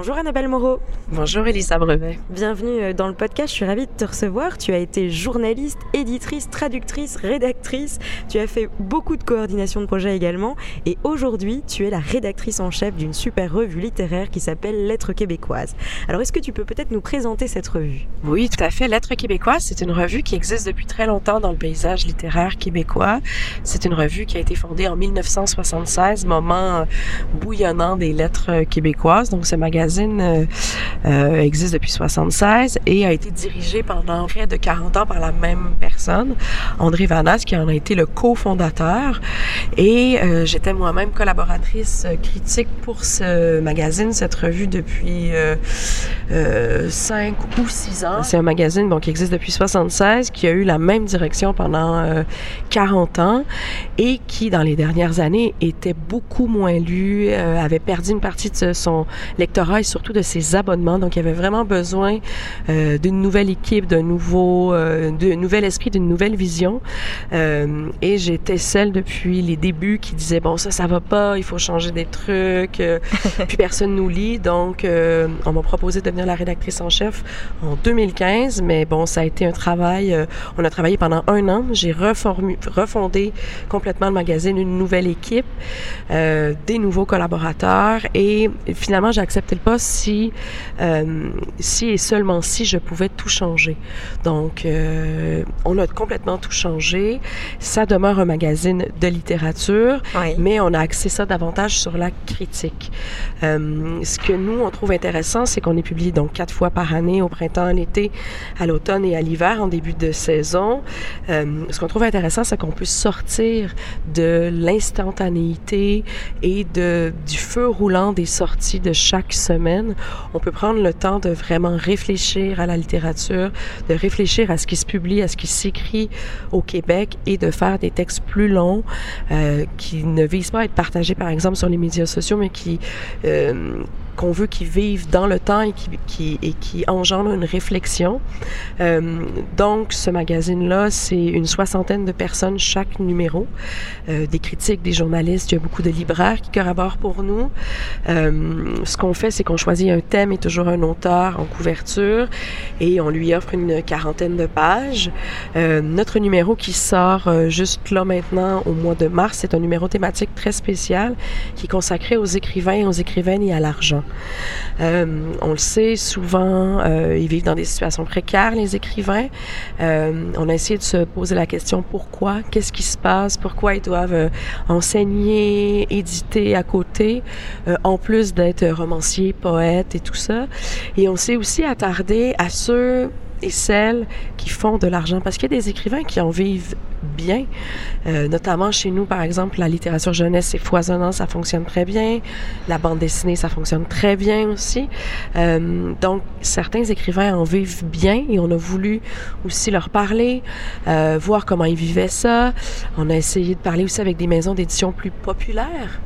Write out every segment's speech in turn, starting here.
Bonjour Annabelle Moreau. Bonjour Elisa Brevet. Bienvenue euh, dans le podcast, je suis ravie de te recevoir. Tu as été journaliste, éditrice, traductrice, rédactrice. Tu as fait beaucoup de coordination de projets également. Et aujourd'hui, tu es la rédactrice en chef d'une super revue littéraire qui s'appelle Lettres québécoises. Alors est-ce que tu peux peut-être nous présenter cette revue? Oui, tout à fait. Lettres québécoises, c'est une revue qui existe depuis très longtemps dans le paysage littéraire québécois. C'est une revue qui a été fondée en 1976, moment bouillonnant des lettres québécoises. Donc ce magazine magazine euh, euh, existe depuis 76 et a été dirigé pendant près de 40 ans par la même personne, André Vanas, qui en a été le cofondateur. Et euh, j'étais moi-même collaboratrice critique pour ce magazine, cette revue depuis euh, 5 ou 6 ans. C'est un magazine bon, qui existe depuis 76, qui a eu la même direction pendant 40 ans et qui, dans les dernières années, était beaucoup moins lu, avait perdu une partie de son lectorat surtout de ses abonnements. Donc, il y avait vraiment besoin euh, d'une nouvelle équipe, d'un nouveau, euh, d'un nouvel esprit, d'une nouvelle vision. Euh, et j'étais celle depuis les débuts qui disait bon ça ça va pas, il faut changer des trucs. Puis personne nous lit, donc on m'a proposé de devenir la rédactrice en chef en 2015. Mais bon, ça a été un travail. On a travaillé pendant un an. J'ai refondé complètement le magazine, une nouvelle équipe, des nouveaux collaborateurs et finalement j'ai accepté pas si, euh, si et seulement si je pouvais tout changer. Donc, euh, on a complètement tout changé. Ça demeure un magazine de littérature, mais on a axé ça davantage sur la critique. Euh, ce que nous, on trouve intéressant, c'est qu'on est publié donc quatre fois par année, au printemps, l'été, à l'automne et à l'hiver, en début de saison. Ce qu'on trouve intéressant, c'est qu'on peut sortir de l'instantanéité et de, du feu roulant des sorties de chaque semaine, on peut prendre le temps de vraiment réfléchir à la littérature, de réfléchir à ce qui se publie, à ce qui s'écrit au Québec et de faire des textes plus longs euh, qui ne visent pas à être partagés, par exemple, sur les médias sociaux, mais qui euh, qu'on veut qu'ils vivent dans le temps et qui, qui, et qui engendrent une réflexion. Euh, donc, ce magazine-là, c'est une soixantaine de personnes chaque numéro, euh, des critiques, des journalistes, il y a beaucoup de libraires qui collaborent pour nous. Euh, ce qu'on fait, c'est qu'on choisit un thème et toujours un auteur en couverture et on lui offre une quarantaine de pages. Euh, notre numéro qui sort euh, juste là maintenant au mois de mars, c'est un numéro thématique très spécial qui est consacré aux écrivains, aux écrivaines et à l'argent. Euh, on le sait, souvent, euh, ils vivent dans des situations précaires, les écrivains. Euh, on a essayé de se poser la question pourquoi, qu'est-ce qui se passe, pourquoi ils doivent enseigner, éditer à côté, en plus d'être romanciers, poètes et tout ça? Et on s'est aussi attardé à ceux et celles qui font de l'argent. Parce qu'il y a des écrivains qui en vivent bien, euh, notamment chez nous, par exemple, la littérature jeunesse, c'est foisonnant, ça fonctionne très bien. La bande dessinée, ça fonctionne très bien aussi. Euh, donc, certains écrivains en vivent bien et on a voulu aussi leur parler, euh, voir comment ils vivaient ça. On a essayé de parler aussi avec des maisons d'édition plus populaires.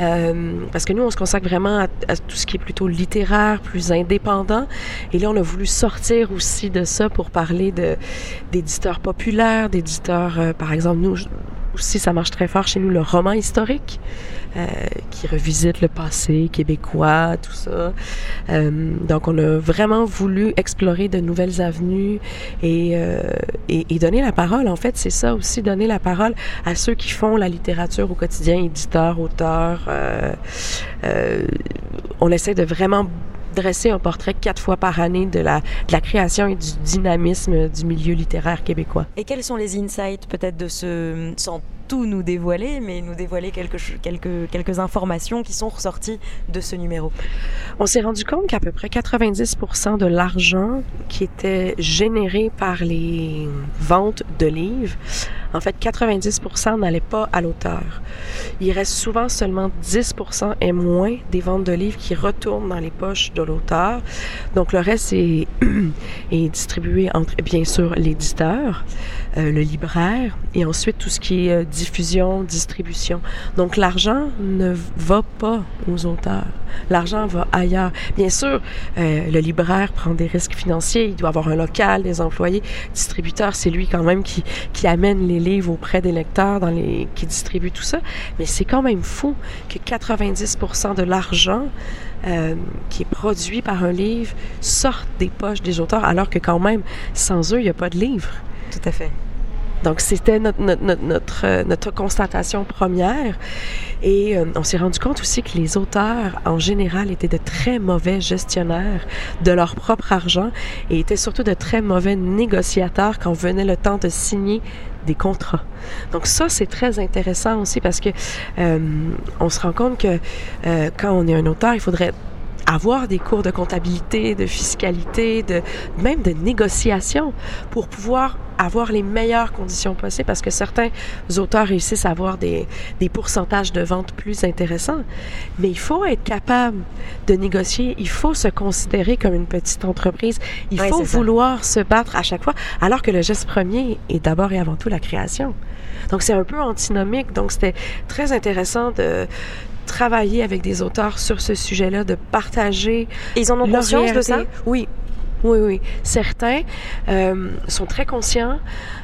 Euh, parce que nous, on se consacre vraiment à, à, tout ce qui est plutôt littéraire, plus indépendant. Et là, on a voulu sortir aussi de ça pour parler d'éditeurs populaires, d'éditeurs, euh, par exemple, nous aussi, ça marche très fort chez nous, le roman historique, euh, qui revisite le passé québécois, tout ça. Euh, donc, on a vraiment voulu explorer de nouvelles avenues et, euh, et, et, donner la parole. En fait, c'est ça aussi, donner la parole à ceux qui font la littérature au quotidien, éditeurs, auteurs. Euh, euh, on essaie de vraiment dresser un portrait quatre fois par année de la, de la création et du dynamisme du milieu littéraire québécois. Et quels sont les insights peut-être de ce, sans tout nous dévoiler, mais nous dévoiler quelques, quelques, quelques informations qui sont ressorties de ce numéro? On s'est rendu compte qu'à peu près 90% de l'argent qui était généré par les ventes de livres En fait, 90% n'allaient pas à l'auteur. Il reste souvent seulement 10% et moins des ventes de livres qui retournent dans les poches de l'auteur. Donc le reste est, distribué entre, bien sûr, l'éditeur, euh, le libraire et ensuite tout ce qui est euh, diffusion, distribution. Donc l'argent ne va pas aux auteurs. L'argent va ailleurs. Bien sûr, euh, le libraire prend des risques financiers. Il doit avoir un local, des employés. Distributeur, c'est lui quand même qui, qui amène les livres auprès des lecteurs, dans les, qui distribue tout ça. Mais c'est quand même fou que 90% de l'argent euh, qui est produit par un livre sorte des poches des auteurs, alors que quand même, sans eux, il n'y a pas de livre. Tout à fait. Donc, c'était notre, notre, notre, euh, notre, constatation première. Et euh, on s'est rendu compte aussi que les auteurs, en général, étaient de très mauvais gestionnaires de leur propre argent et étaient surtout de très mauvais négociateurs quand venait le temps de signer des contrats. Donc ça, c'est très intéressant aussi parce que euh, on se rend compte que euh, quand on est un auteur, il faudrait avoir des cours de comptabilité, de fiscalité, de même de négociation pour pouvoir avoir les meilleures conditions possibles parce que certains auteurs réussissent à avoir des, des pourcentages de vente plus intéressants. Mais il faut être capable de négocier, il faut se considérer comme une petite entreprise, il faut ça. vouloir se battre à chaque fois, alors que le geste premier est d'abord et avant tout la création. Donc c'est un peu antinomique, donc c'était très intéressant de travailler avec des auteurs sur ce sujet-là, de partager Ils en ont conscience de ça? Oui. Oui, oui. Certains euh, sont très conscients.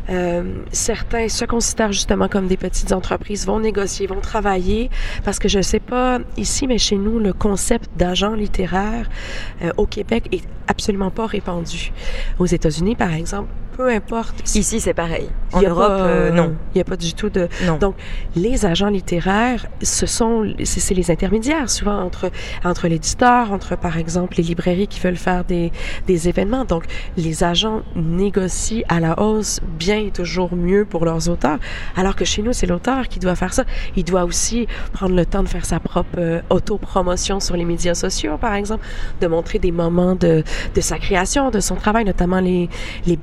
Euh, certains se considèrent justement comme des petites entreprises, vont négocier, vont travailler, parce que je ne sais pas ici, mais chez nous, le concept d'agent littéraire euh, au Québec est absolument pas répandu. Aux États-Unis, par exemple, peu importe. Ici, c'est pareil. En Europe, pas, euh, non. Il n'y a pas du tout de, Non. donc, les agents littéraires, ce sont, c'est les intermédiaires, souvent entre, entre l'éditeur, entre, par exemple, les librairies qui veulent faire des, des événements. Donc, les agents négocient à la hausse bien et toujours mieux pour leurs auteurs. Alors que chez nous, c'est l'auteur qui doit faire ça. Il doit aussi prendre le temps de faire sa propre euh, autopromotion sur les médias sociaux, par exemple, de montrer des moments de, de sa création, de son travail, notamment les, les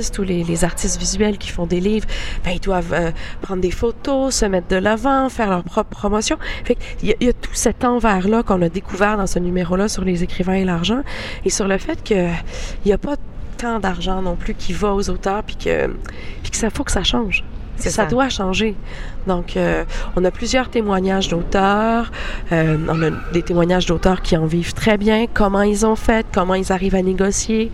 BDistes ou les, artistes visuels qui font des livres. Ben, ils doivent euh, prendre des photos, se mettre de l'avant, faire leur propre promotion. Qu'il il y a tout cet envers-là qu'on a découvert dans ce numéro-là sur les écrivains et l'argent et sur le fait que il n'y a pas tant d'argent non plus qui va aux auteurs puis que, puis que ça faut que ça change. Ça, ça. doit changer. Donc, euh, on a plusieurs témoignages d'auteurs. Euh, on a des témoignages d'auteurs qui en vivent très bien, comment ils ont fait, comment ils arrivent à négocier?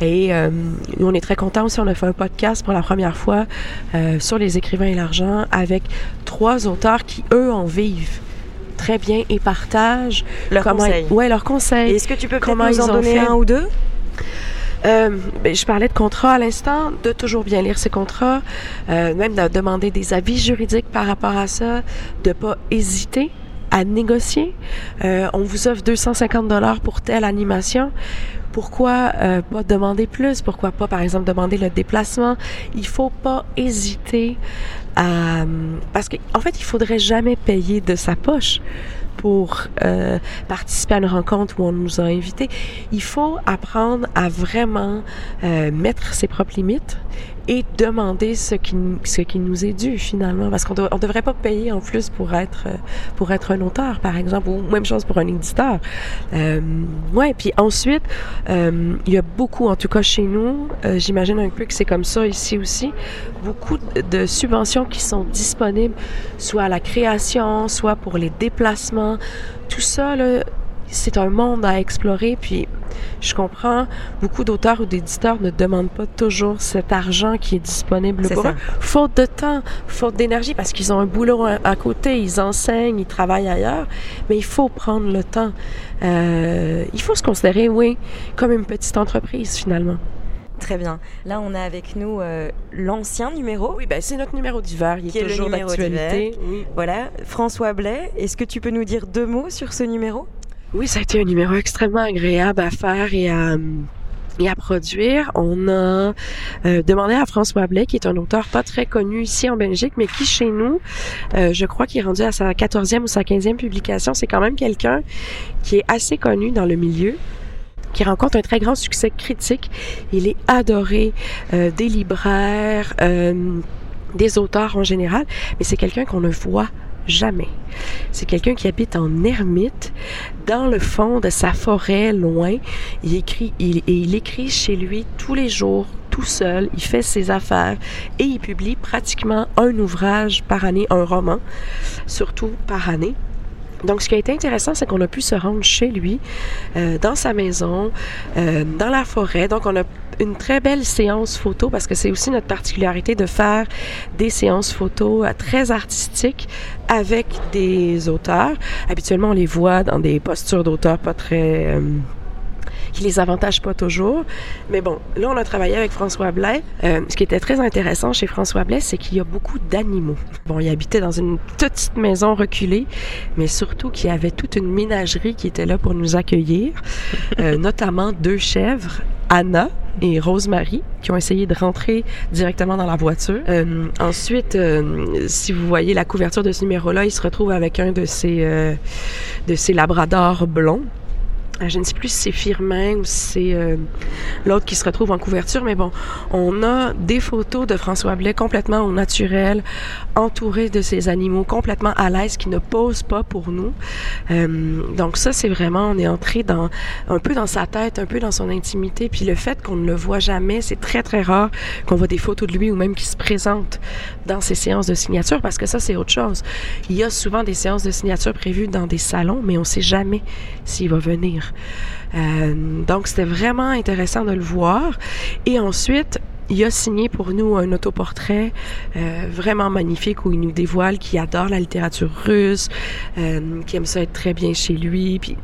Et euh, nous, on est très contents aussi. On a fait un podcast pour la première fois euh, sur les écrivains et l'argent avec trois auteurs qui, eux, en vivent très bien et partagent Leurs comment conseils. ouais leurs conseils Est-ce que tu peux comment nous ils en ont donner fait? un ou deux? Euh, ben, je parlais de contrat à l'instant, de toujours bien lire ses contrats, euh, même de demander des avis juridiques par rapport à ça, de pas hésiter à négocier. Euh, on vous offre 250 dollars pour telle animation. Pourquoi pas demander plus? Pourquoi pas, par exemple, demander le déplacement? Il faut pas hésiter à... Parce qu'en en fait, il faudrait jamais payer de sa poche pour euh, participer à une rencontre où on nous a invités. Il faut apprendre à vraiment euh, mettre ses propres limites et demander ce qui, ce qui nous est dû finalement, parce qu'on ne devrait pas payer en plus pour être euh, pour être un auteur, par exemple, ou même chose pour un éditeur. Euh, ouais, puis ensuite, euh, il y a beaucoup, en tout cas chez nous, euh, j'imagine un peu que c'est comme ça ici aussi, beaucoup de subventions qui sont disponibles, soit à la création, soit pour les déplacements. Tout ça, là, c'est un monde à explorer, puis je comprends, beaucoup d'auteurs ou d'éditeurs ne demandent pas toujours cet argent qui est disponible C'est pour ça. eux. Faute de temps, faute d'énergie, parce qu'ils ont un boulot à, à côté, ils enseignent, ils travaillent ailleurs, mais il faut prendre le temps. Euh, il faut se considérer, oui, comme une petite entreprise finalement. Très bien. Là, on a avec nous euh, l'ancien numéro. Oui, ben c'est notre numéro d'hiver, il Qui est, toujours d'actualité. Oui. Voilà, François Blais. Est-ce que tu peux nous dire deux mots sur ce numéro? Oui, ça a été un numéro extrêmement agréable à faire et à, et à produire. On a euh, demandé à François Blais, qui est un auteur pas très connu ici en Belgique, mais qui chez nous, euh, je crois qu'il est rendu à sa 14e ou sa 15e publication. C'est quand même quelqu'un qui est assez connu dans le milieu qui rencontre un très grand succès critique. Il est adoré euh, des libraires, euh, des auteurs en général, mais c'est quelqu'un qu'on ne voit jamais. C'est quelqu'un qui habite en ermite, dans le fond de sa forêt, loin. Il écrit, il, écrit chez lui tous les jours, tout seul. Il fait ses affaires et il publie pratiquement un ouvrage par année, un roman, surtout par année. Donc, ce qui a été intéressant, c'est qu'on a pu se rendre chez lui, euh, dans sa maison, euh, dans la forêt. Donc, on a une très belle séance photo parce que c'est aussi notre particularité de faire des séances photo euh, très artistiques avec des auteurs. Habituellement, on les voit dans des postures d'auteurs pas très euh, qui les avantage pas toujours. Mais bon, là, on a travaillé avec François Blais. Euh, ce qui était très intéressant chez François Blais, c'est qu'il y a beaucoup d'animaux. Bon, il habitait dans une petite maison reculée, mais surtout qu'il y avait toute une ménagerie qui était là pour nous accueillir, euh, notamment deux chèvres, Anna, et Rosemary qui ont essayé de rentrer directement dans la voiture. Euh, ensuite, euh, si vous voyez la couverture de ce numéro-là, il se retrouve avec un de ses, euh, de ses labradors blonds. Euh, Je ne sais plus si c'est Firmin ou si c'est euh, l'autre qui se retrouve en couverture, mais bon, on a des photos de François Blais complètement au naturel, entouré de ces animaux complètement à l'aise qui ne posent pas pour nous. Euh, donc ça, c'est vraiment, on est entré dans un peu dans sa tête, un peu dans son intimité, puis le fait qu'on ne le voit jamais, c'est très très rare qu'on voit des photos de lui ou même qu'il se présente dans ces séances de signature, parce que ça, c'est autre chose. Il y a souvent des séances de signature prévues dans des salons, mais on sait jamais s'il va venir. Euh, donc, c'était vraiment intéressant de le voir. Et ensuite, il a signé pour nous un autoportrait euh, vraiment magnifique où il nous dévoile qu'il adore la littérature russe, euh, qu'il aime ça être très bien chez lui. Puis,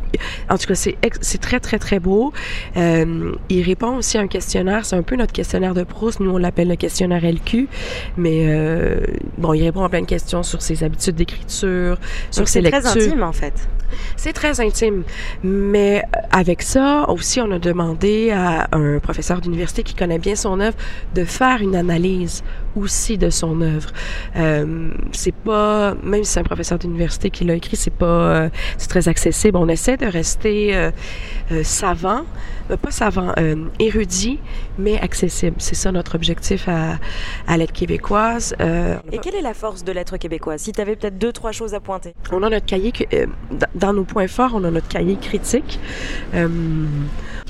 en tout cas, c'est très, très, très beau. Euh, il répond aussi à un questionnaire. C'est un peu notre questionnaire de Proust. Nous, on l'appelle le questionnaire LQ. Mais bon, il répond à plein de questions sur ses habitudes d'écriture, sur Donc, ses c'est très lectures. intime, en fait. C'est très intime. Mais euh, avec ça, aussi, on a demandé à un professeur d'université qui connaît bien son œuvre de faire une analyse aussi de son œuvre. Euh, c'est pas, même si c'est un professeur d'université qui l'a écrit, c'est pas, euh, c'est très accessible. On essaie de rester euh, euh, savant, euh, pas savant, euh, érudit, mais accessible. C'est ça notre objectif à, à l'aide québécoise. Euh, Et quelle est la force de l'être québécois Si tu avais peut-être deux, trois choses à pointer. on a notre cahier, euh, dans- dans nos points forts, on a notre cahier critique. Euh,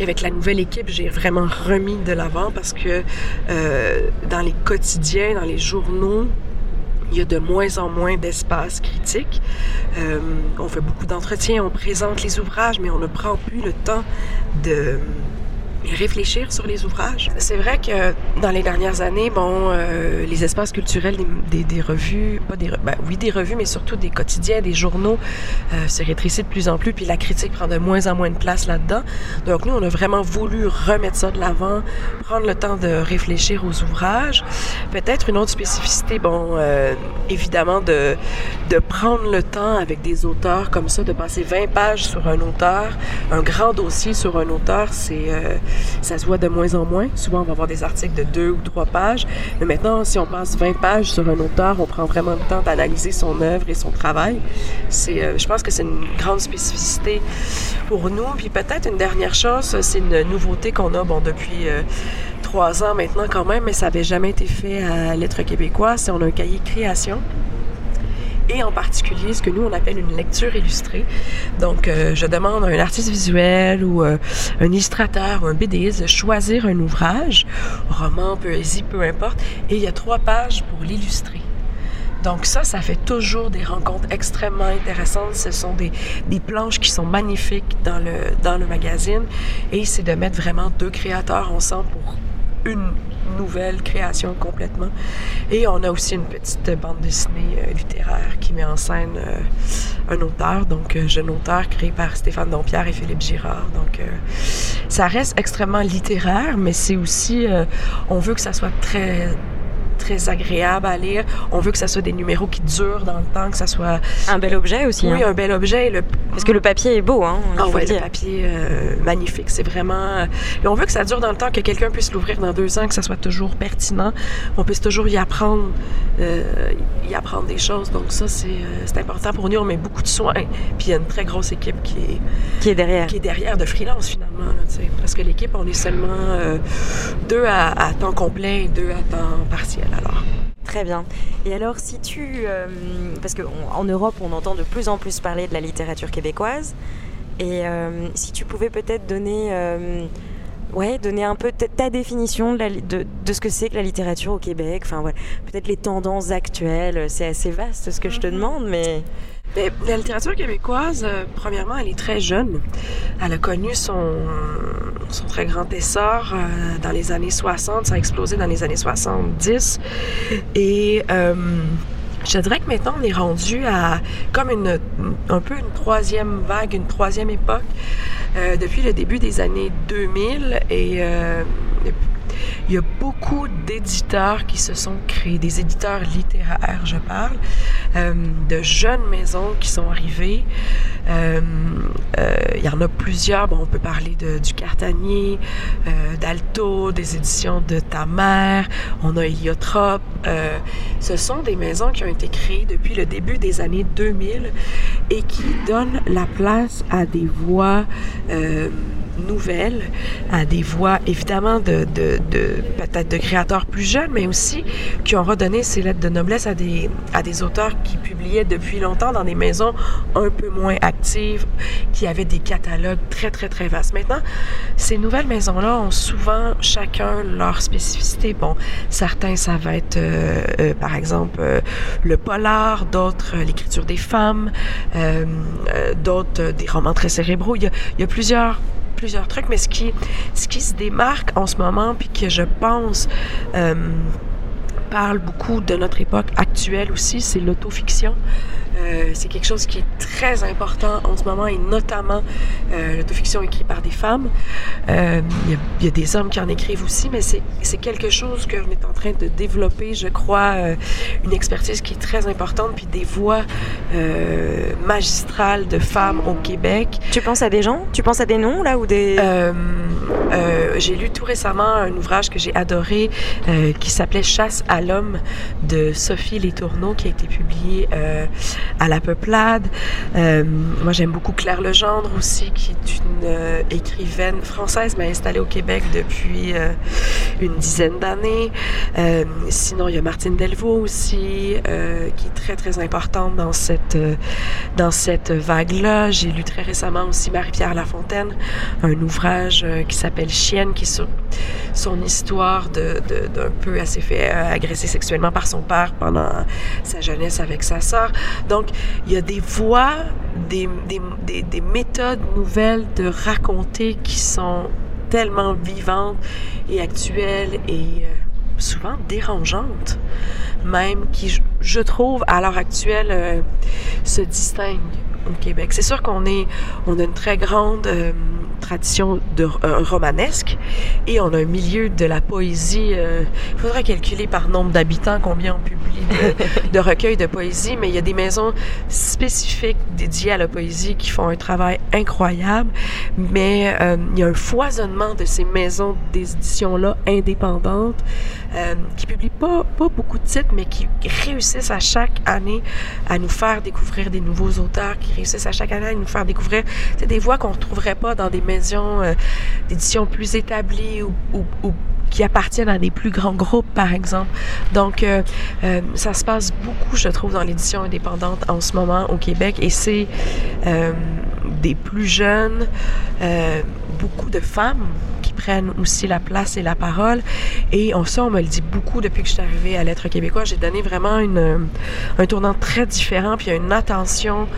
avec la nouvelle équipe, j'ai vraiment remis de l'avant parce que euh, dans les quotidiens, dans les journaux, il y a de moins en moins d'espace critique. Euh, on fait beaucoup d'entretiens, on présente les ouvrages, mais on ne prend plus le temps de réfléchir sur les ouvrages. C'est vrai que dans les dernières années, bon, euh, les espaces culturels des, des, des revues, pas des, ben, oui des revues, mais surtout des quotidiens, des journaux, euh, se rétrécissent de plus en plus, puis la critique prend de moins en moins de place là-dedans. Donc nous, on a vraiment voulu remettre ça de l'avant, prendre le temps de réfléchir aux ouvrages. Peut-être une autre spécificité, bon, euh, évidemment de de prendre le temps avec des auteurs comme ça, de passer 20 pages sur un auteur, un grand dossier sur un auteur, c'est euh, ça se voit de moins en moins. Souvent, on va avoir des articles de deux ou trois pages. Mais maintenant, si on passe 20 pages sur un auteur, on prend vraiment le temps d'analyser son œuvre et son travail. C'est, euh, je pense que c'est une grande spécificité pour nous. Puis peut-être une dernière chose, c'est une nouveauté qu'on a bon, depuis euh, trois ans maintenant quand même, mais ça n'avait jamais été fait à Lettres québécois. C'est on a un cahier création et en particulier ce que nous on appelle une lecture illustrée. Donc, euh, je demande à un artiste visuel ou euh, un illustrateur ou un BDiste de choisir un ouvrage, roman, poésie, peu importe, et il y a trois pages pour l'illustrer. Donc ça, ça fait toujours des rencontres extrêmement intéressantes. Ce sont des, des planches qui sont magnifiques dans le, dans le magazine. Et c'est de mettre vraiment deux créateurs ensemble pour une nouvelle création complètement. Et on a aussi une petite bande dessinée euh, littéraire qui met en scène euh, un auteur, donc un jeune auteur créé par Stéphane Dompierre et Philippe Girard. Donc euh, ça reste extrêmement littéraire, mais c'est aussi, euh, on veut que ça soit très très agréable à lire. On veut que ça soit des numéros qui durent dans le temps, que ça soit Un bel objet aussi. oui, hein. un bel objet. Le... Parce que le papier est beau, hein, Ah ouais, le le papier euh, magnifique. C'est vraiment. Et on veut que ça dure dans le temps, que quelqu'un puisse l'ouvrir dans deux ans, que ça soit toujours pertinent, qu'on puisse toujours y apprendre, euh, y apprendre des choses. Donc ça, c'est euh, c'est important pour nous. On met beaucoup de soin. Puis il y a une très grosse équipe qui est, Qui est derrière. qui est derrière de freelance finalement. Là, parce que l'équipe, on est seulement euh, deux à, à temps complet et deux à temps partiel. Alors. Très bien. Et alors, si tu... Euh, parce qu'en Europe, on entend de plus en plus parler de la littérature québécoise. Et euh, si tu pouvais peut-être donner... Euh, ouais, donner un peu ta définition de, de, ce que c'est que la littérature au Québec. Enfin, peut-être les tendances actuelles. C'est assez vaste ce que je te mhm. demande, mais la littérature québécoise, euh, premièrement, elle est très jeune. Elle a connu son, son très grand essor euh, dans les années 60. Ça a explosé dans les années 70. Et euh, je dirais que maintenant, on est rendu à comme une, un peu une troisième vague, une troisième époque. depuis le début des années 2000 et il y a beaucoup d'éditeurs qui se sont créés, des éditeurs littéraires, je parle, euh, de jeunes maisons qui sont arrivées. Euh, euh, il y en a plusieurs. Bon, on peut parler de, du Cartanier, d'Alto, des éditions de Ta Mère. On a Héliotrope. ce sont des maisons qui ont été créées depuis le début des années 2000 et qui donnent la place à des voix nouvelles, à des voix évidemment de, de, peut-être de créateurs plus jeunes, mais aussi qui ont redonné ces lettres de noblesse à des, à des auteurs qui publiaient depuis longtemps dans des maisons un peu moins actives, qui avaient des catalogues très, très, très vastes. Maintenant, ces nouvelles maisons-là ont souvent chacun leur spécificité. Bon, certains, ça va être, euh, euh, par exemple, euh, le polar, d'autres, l'écriture des femmes, d'autres, des romans très cérébraux. Il y a plusieurs plusieurs trucs, mais ce qui, ce qui se démarque en ce moment, puis que je pense euh, parle beaucoup de notre époque actuelle aussi, c'est l'autofiction. Euh, c'est quelque chose qui est très important en ce moment et notamment euh, l'autofiction écrite par des femmes. Euh, il y, a des hommes qui en écrivent aussi, mais c'est quelque chose qu'on est en train de développer, je crois, une expertise qui est très importante, puis des voix magistrales de femmes au Québec. Tu penses à des gens? Tu penses à des noms là ou des J'ai lu tout récemment un ouvrage que j'ai adoré qui s'appelait Chasse à l'homme de Sophie Letourneau qui a été publié à la peuplade. Euh, moi, j'aime beaucoup Claire Legendre aussi, qui est une euh, écrivaine française, mais installée au Québec depuis euh, une dizaine d'années. sinon, il y a Martine Delvaux aussi, qui est très, très importante dans cette, dans cette vague-là. J'ai lu très récemment aussi Marie-Pierre Lafontaine, un ouvrage qui s'appelle Chienne, qui est sur son histoire d'un de, peu, assez fait sexuellement par son père pendant sa jeunesse avec sa sœur. Donc, il y a des voix, des, des, des, méthodes nouvelles de raconter qui sont tellement vivantes et actuelles et euh, souvent dérangeantes, même qui, je trouve, à l'heure actuelle, euh, se distinguent au Québec. C'est sûr qu'on est, on a une très grande euh, tradition de, euh, romanesque et on a un milieu de la poésie. Euh, il faudrait calculer par nombre d'habitants combien on publie de, recueils de poésie, mais il y a des maisons spécifiques dédiées à la poésie qui font un travail incroyable. Mais euh, il y a un foisonnement de ces maisons d'édition-là indépendantes qui publient pas, pas beaucoup de titres, mais qui réussissent à chaque année à nous faire découvrir des nouveaux auteurs, qui réussissent à chaque année à nous faire découvrir des voix qu'on ne retrouverait pas dans des maisons euh, d'édition plus établies ou, ou, qui appartiennent à des plus grands groupes, par exemple. Donc, euh, euh, ça se passe beaucoup, je trouve, dans l'édition indépendante en ce moment au Québec. Et c'est des plus jeunes, beaucoup de femmes qui prennent aussi la place et la parole. Et on, ça, on me le dit beaucoup depuis que je suis arrivée à l'être québécois. J'ai donné vraiment une, un tournant très différent, puis une attention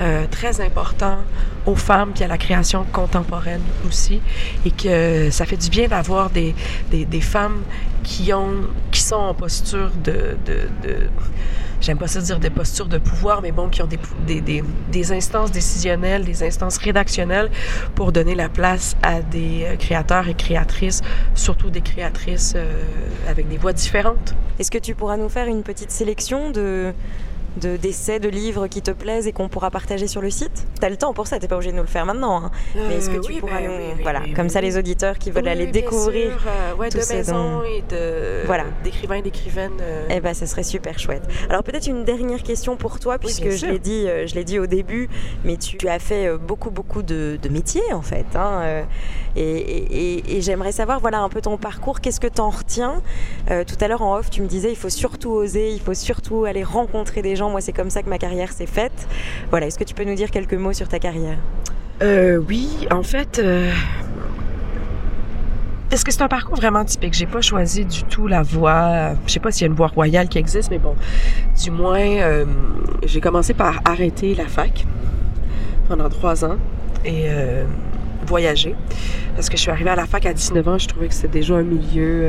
euh, très importante aux femmes, puis à la création contemporaine aussi. Et que ça fait du bien d'avoir des, des, femmes qui, ont, qui sont en posture de, j'aime pas ça dire des postures de pouvoir, mais bon, qui ont des, des, des, instances décisionnelles, des instances rédactionnelles pour donner la place à des euh, créateurs et créatrices, surtout des créatrices euh, avec des voix différentes. Est-ce que tu pourras nous faire une petite sélection de d'essais de livres qui te plaisent et qu'on pourra partager sur le site T'as le temps pour ça, t'es pas obligé de nous le faire maintenant. Hein. Mais est-ce que tu pourras nous, voilà, comme ça les auditeurs qui veulent aller découvrir sûr, euh, ouais, de dons. et de Voilà. d'écrivains et d'écrivaines. euh, Eh ben, ce serait super chouette. Alors peut-être une dernière question pour toi, puisque bien je l'ai dit, euh, je l'ai dit au début, mais tu, tu as fait euh, beaucoup beaucoup de, de métiers en fait. hein, euh, et et- et- et j'aimerais savoir, voilà, un peu ton parcours. Qu'est-ce que tu en retiens? Euh, Tout à l'heure en off, tu me disais, il faut surtout oser, il faut surtout aller rencontrer des gens. Moi, c'est comme ça que ma carrière s'est faite. Voilà. Est-ce que tu peux nous dire quelques mots sur ta carrière? Euh, oui, en fait, euh, est-ce que c'est un parcours vraiment typique? J'ai pas choisi du tout la voie. Je sais pas s'il y a une voie royale qui existe, mais bon, du moins, euh, j'ai commencé par arrêter la fac pendant trois ans et euh, voyager. Parce que je suis arrivée à la fac à 19 ans, je trouvais que c'était déjà un milieu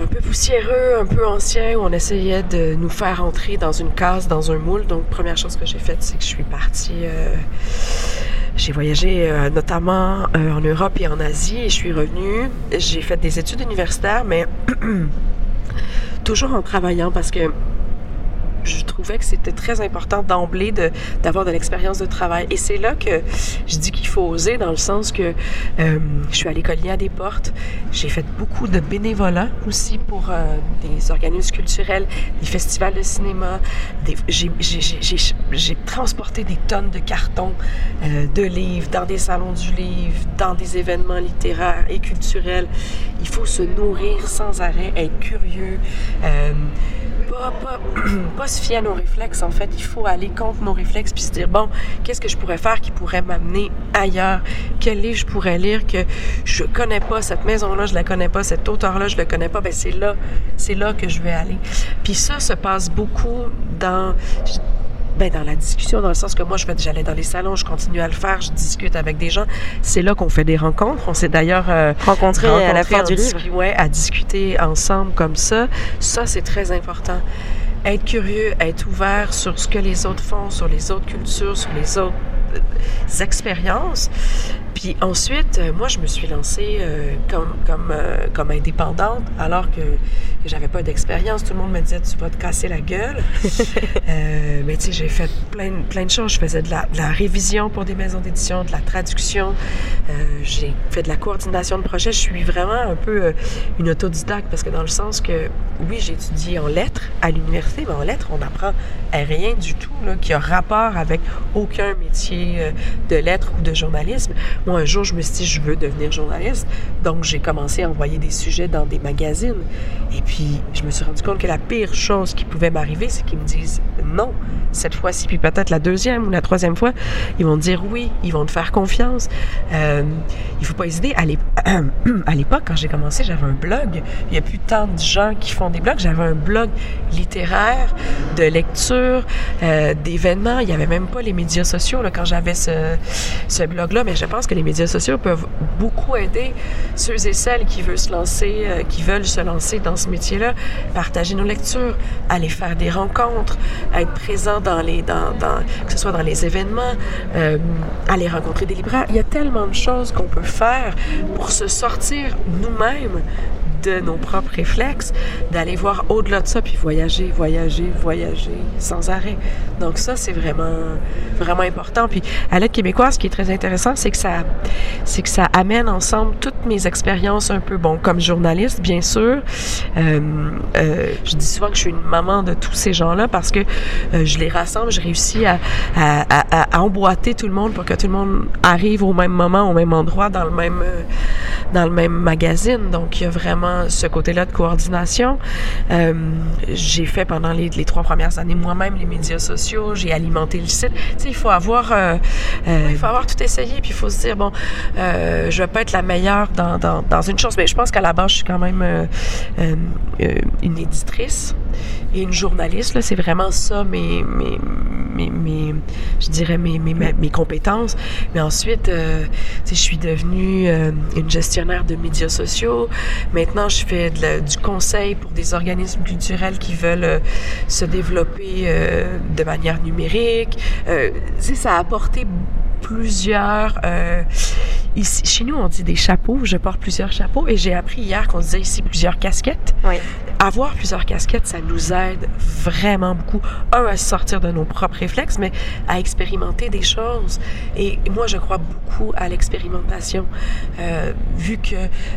un peu poussiéreux, un peu ancien, où on essayait de nous faire entrer dans une case, dans un moule. Donc, première chose que j'ai faite, c'est que je suis partie. euh, j'ai voyagé euh, notamment euh, en Europe et en Asie et je suis revenue. J'ai fait des études universitaires, mais toujours en travaillant parce que je trouvais que c'était très important d'emblée de- d'avoir de, l'expérience de travail. Et c'est là que je dis qu'il faut oser dans le sens que euh, je suis allée cogner à des portes. J'ai fait beaucoup de bénévolat aussi pour euh, des organismes culturels, des festivals de cinéma. J'ai transporté des tonnes de cartons, euh, de livres dans des salons du livre, dans des événements littéraires et culturels. Il faut se nourrir sans arrêt, être curieux. Pas, pas, se fier à nos réflexes, en fait. Il faut aller contre nos réflexes puis se dire, bon, qu'est-ce que je pourrais faire qui pourrait m'amener ailleurs? Quel livre je pourrais lire que je connais pas? Cette maison-là, je la connais pas. Cet auteur-là, je le connais pas. Ben, c'est là, c'est là que je vais aller. Puis ça se passe beaucoup dans... Ben, dans la discussion, dans le sens que moi, je j'allais dans les salons, je continue à le faire, je discute avec des gens. C'est là qu'on fait des rencontres. On s'est d'ailleurs euh, Rencontrer à la fin du livre. ouais, à discuter ensemble comme ça. Ça, c'est très important. Être curieux, être ouvert sur ce que les autres font, sur les autres cultures, sur les autres euh, expériences. Puis ensuite, euh, moi, je me suis lancée euh, comme, comme, euh, comme indépendante alors que, que j'avais pas d'expérience. Tout le monde me disait, tu vas te casser la gueule. Euh, mais tu sais, j'ai fait plein, plein de choses. Je faisais de la, de la révision pour des maisons d'édition, de la traduction. J'ai fait de la coordination de projet. Je suis vraiment un peu une autodidacte parce que dans le sens que, oui, j'ai étudié en lettres à l'université, mais en lettres, on apprend rien du tout là, qui a rapport avec aucun métier de lettres ou de journalisme. Moi, un jour, je me suis dit, je veux devenir journaliste. Donc, j'ai commencé à envoyer des sujets dans des magazines. Et puis, je me suis rendu compte que la pire chose qui pouvait m'arriver, c'est qu'ils me disent non cette fois-ci, puis peut-être la deuxième ou la troisième fois, ils vont te dire oui, ils vont te faire confiance. Euh, il faut pas hésiter. À l'époque, quand j'ai commencé, j'avais un blog. Il n'y a plus tant de gens qui font des blogs. J'avais un blog littéraire, de lecture, euh, d'événements. Il n'y avait même pas les médias sociaux là, quand j'avais ce, ce blog-là. Mais je pense que les médias sociaux peuvent beaucoup aider ceux et celles qui veulent se lancer, euh, qui veulent se lancer dans ce métier-là, partager nos lectures, aller faire des rencontres, être présent dans les, que ce soit dans les événements, euh, aller rencontrer des libraires. Il y a tellement de choses qu'on peut faire pour se sortir nous-mêmes de nos propres réflexes, d'aller voir au-delà de ça, puis voyager, voyager, voyager sans arrêt. Donc ça, c'est vraiment, vraiment important. Puis à l'aide québécoise, ce qui est très intéressant, c'est que ça, que ça amène ensemble toutes mes expériences un peu, bon, comme journaliste, bien sûr. Euh, euh, je dis souvent que je suis une maman de tous ces gens-là parce que euh, je les rassemble, je réussis à, à, emboîter tout le monde pour que tout le monde arrive au même moment, au même endroit, dans le même, dans le même magazine. Donc, il y a vraiment ce côté-là de coordination. Euh, j'ai fait pendant les, trois premières années moi-même les médias sociaux, j'ai alimenté le site. Tu sais, il faut avoir, euh, euh, il faut avoir tout essayé, puis il faut se dire, bon, je vais pas être la meilleure dans, dans, dans une chose, mais je pense qu'à la base, je suis quand même une éditrice une journaliste. Là, c'est vraiment ça mes, mes, mes, je dirais mes, mes, compétences. Mais ensuite, euh, je suis devenue euh, une gestionnaire de médias sociaux. Maintenant, je fais du conseil pour des organismes culturels qui veulent euh, se développer euh, de manière numérique. Ça a apporté plusieurs... ici, chez nous, on dit des chapeaux. Je porte plusieurs chapeaux et j'ai appris hier qu'on disait ici plusieurs casquettes. Oui. Avoir plusieurs casquettes, ça nous aide vraiment beaucoup. Un, à sortir de nos propres réflexes, mais à expérimenter des choses. Et moi, je crois beaucoup à l'expérimentation. Euh, vu que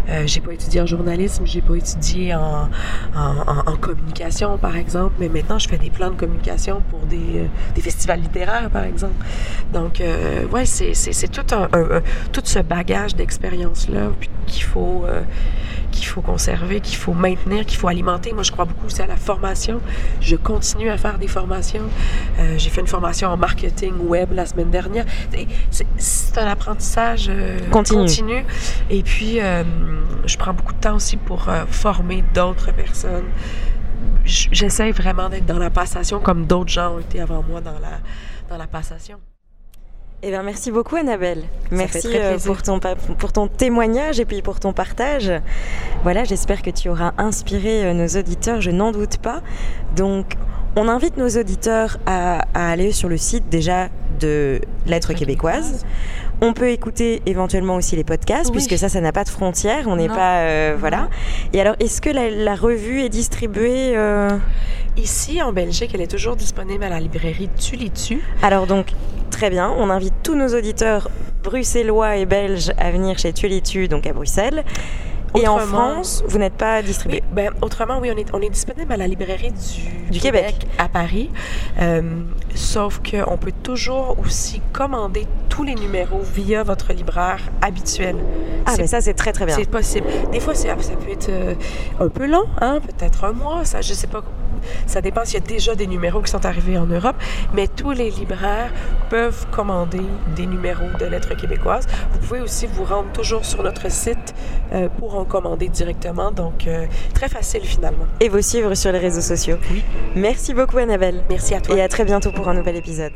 euh, j'ai pas étudié en journalisme, j'ai pas étudié en, en, en, communication, par exemple, mais maintenant, je fais des plans de communication pour des, euh, des festivals littéraires, par exemple. Donc, euh, ouais, c'est tout, un, un, un, tout ce bagage d'expérience-là qu'il faut, euh, qu'il faut conserver, qu'il faut maintenir, qu'il faut alimenter. Moi, je crois beaucoup aussi à la formation. Je continue à faire des formations. Euh, J'ai fait une formation en marketing web la semaine dernière. C'est un apprentissage euh, continu. continu. Et puis, je prends beaucoup de temps aussi pour former d'autres personnes. J'essaie vraiment d'être dans la passation comme d'autres gens ont été avant moi dans la, dans la passation. Eh bien, merci beaucoup, Annabelle. Merci euh, pour ton, pour ton témoignage et puis pour ton partage. Voilà, j'espère que tu auras inspiré euh, nos auditeurs, je n'en doute pas. Donc, on invite nos auditeurs à, à aller sur le site déjà de Lettres québécoises. On peut écouter éventuellement aussi les podcasts, oui. puisque ça, ça n'a pas de frontières. On n'est pas. Euh, voilà. Et alors, est-ce que la, la, revue est distribuée euh... Ici, en Belgique, elle est toujours disponible à la librairie Tulitu. Alors, donc, très bien. On invite tous nos auditeurs bruxellois et belges à venir chez Tulitu, donc à Bruxelles. Et autrement, en France, vous n'êtes pas distribué? Oui, ben, Autrement, oui, on est, on est disponible à la librairie du, du Québec. Québec. à Paris. Euh, sauf qu'on peut toujours aussi commander tous les numéros via votre libraire habituel. Ah, mais ça, c'est très, très bien. C'est possible. Des fois, ça peut être euh, un peu long, hein, peut-être un mois, ça, je sais pas. Ça dépend s'il y a déjà des numéros qui sont arrivés en Europe, mais tous les libraires peuvent commander des numéros de lettres québécoises. Vous pouvez aussi vous rendre toujours sur notre site euh, pour en commander directement, donc euh, très facile finalement. Et vous suivre sur les réseaux sociaux. Oui. Merci beaucoup Annabelle. Merci à toi. Et à très bientôt pour un nouvel épisode.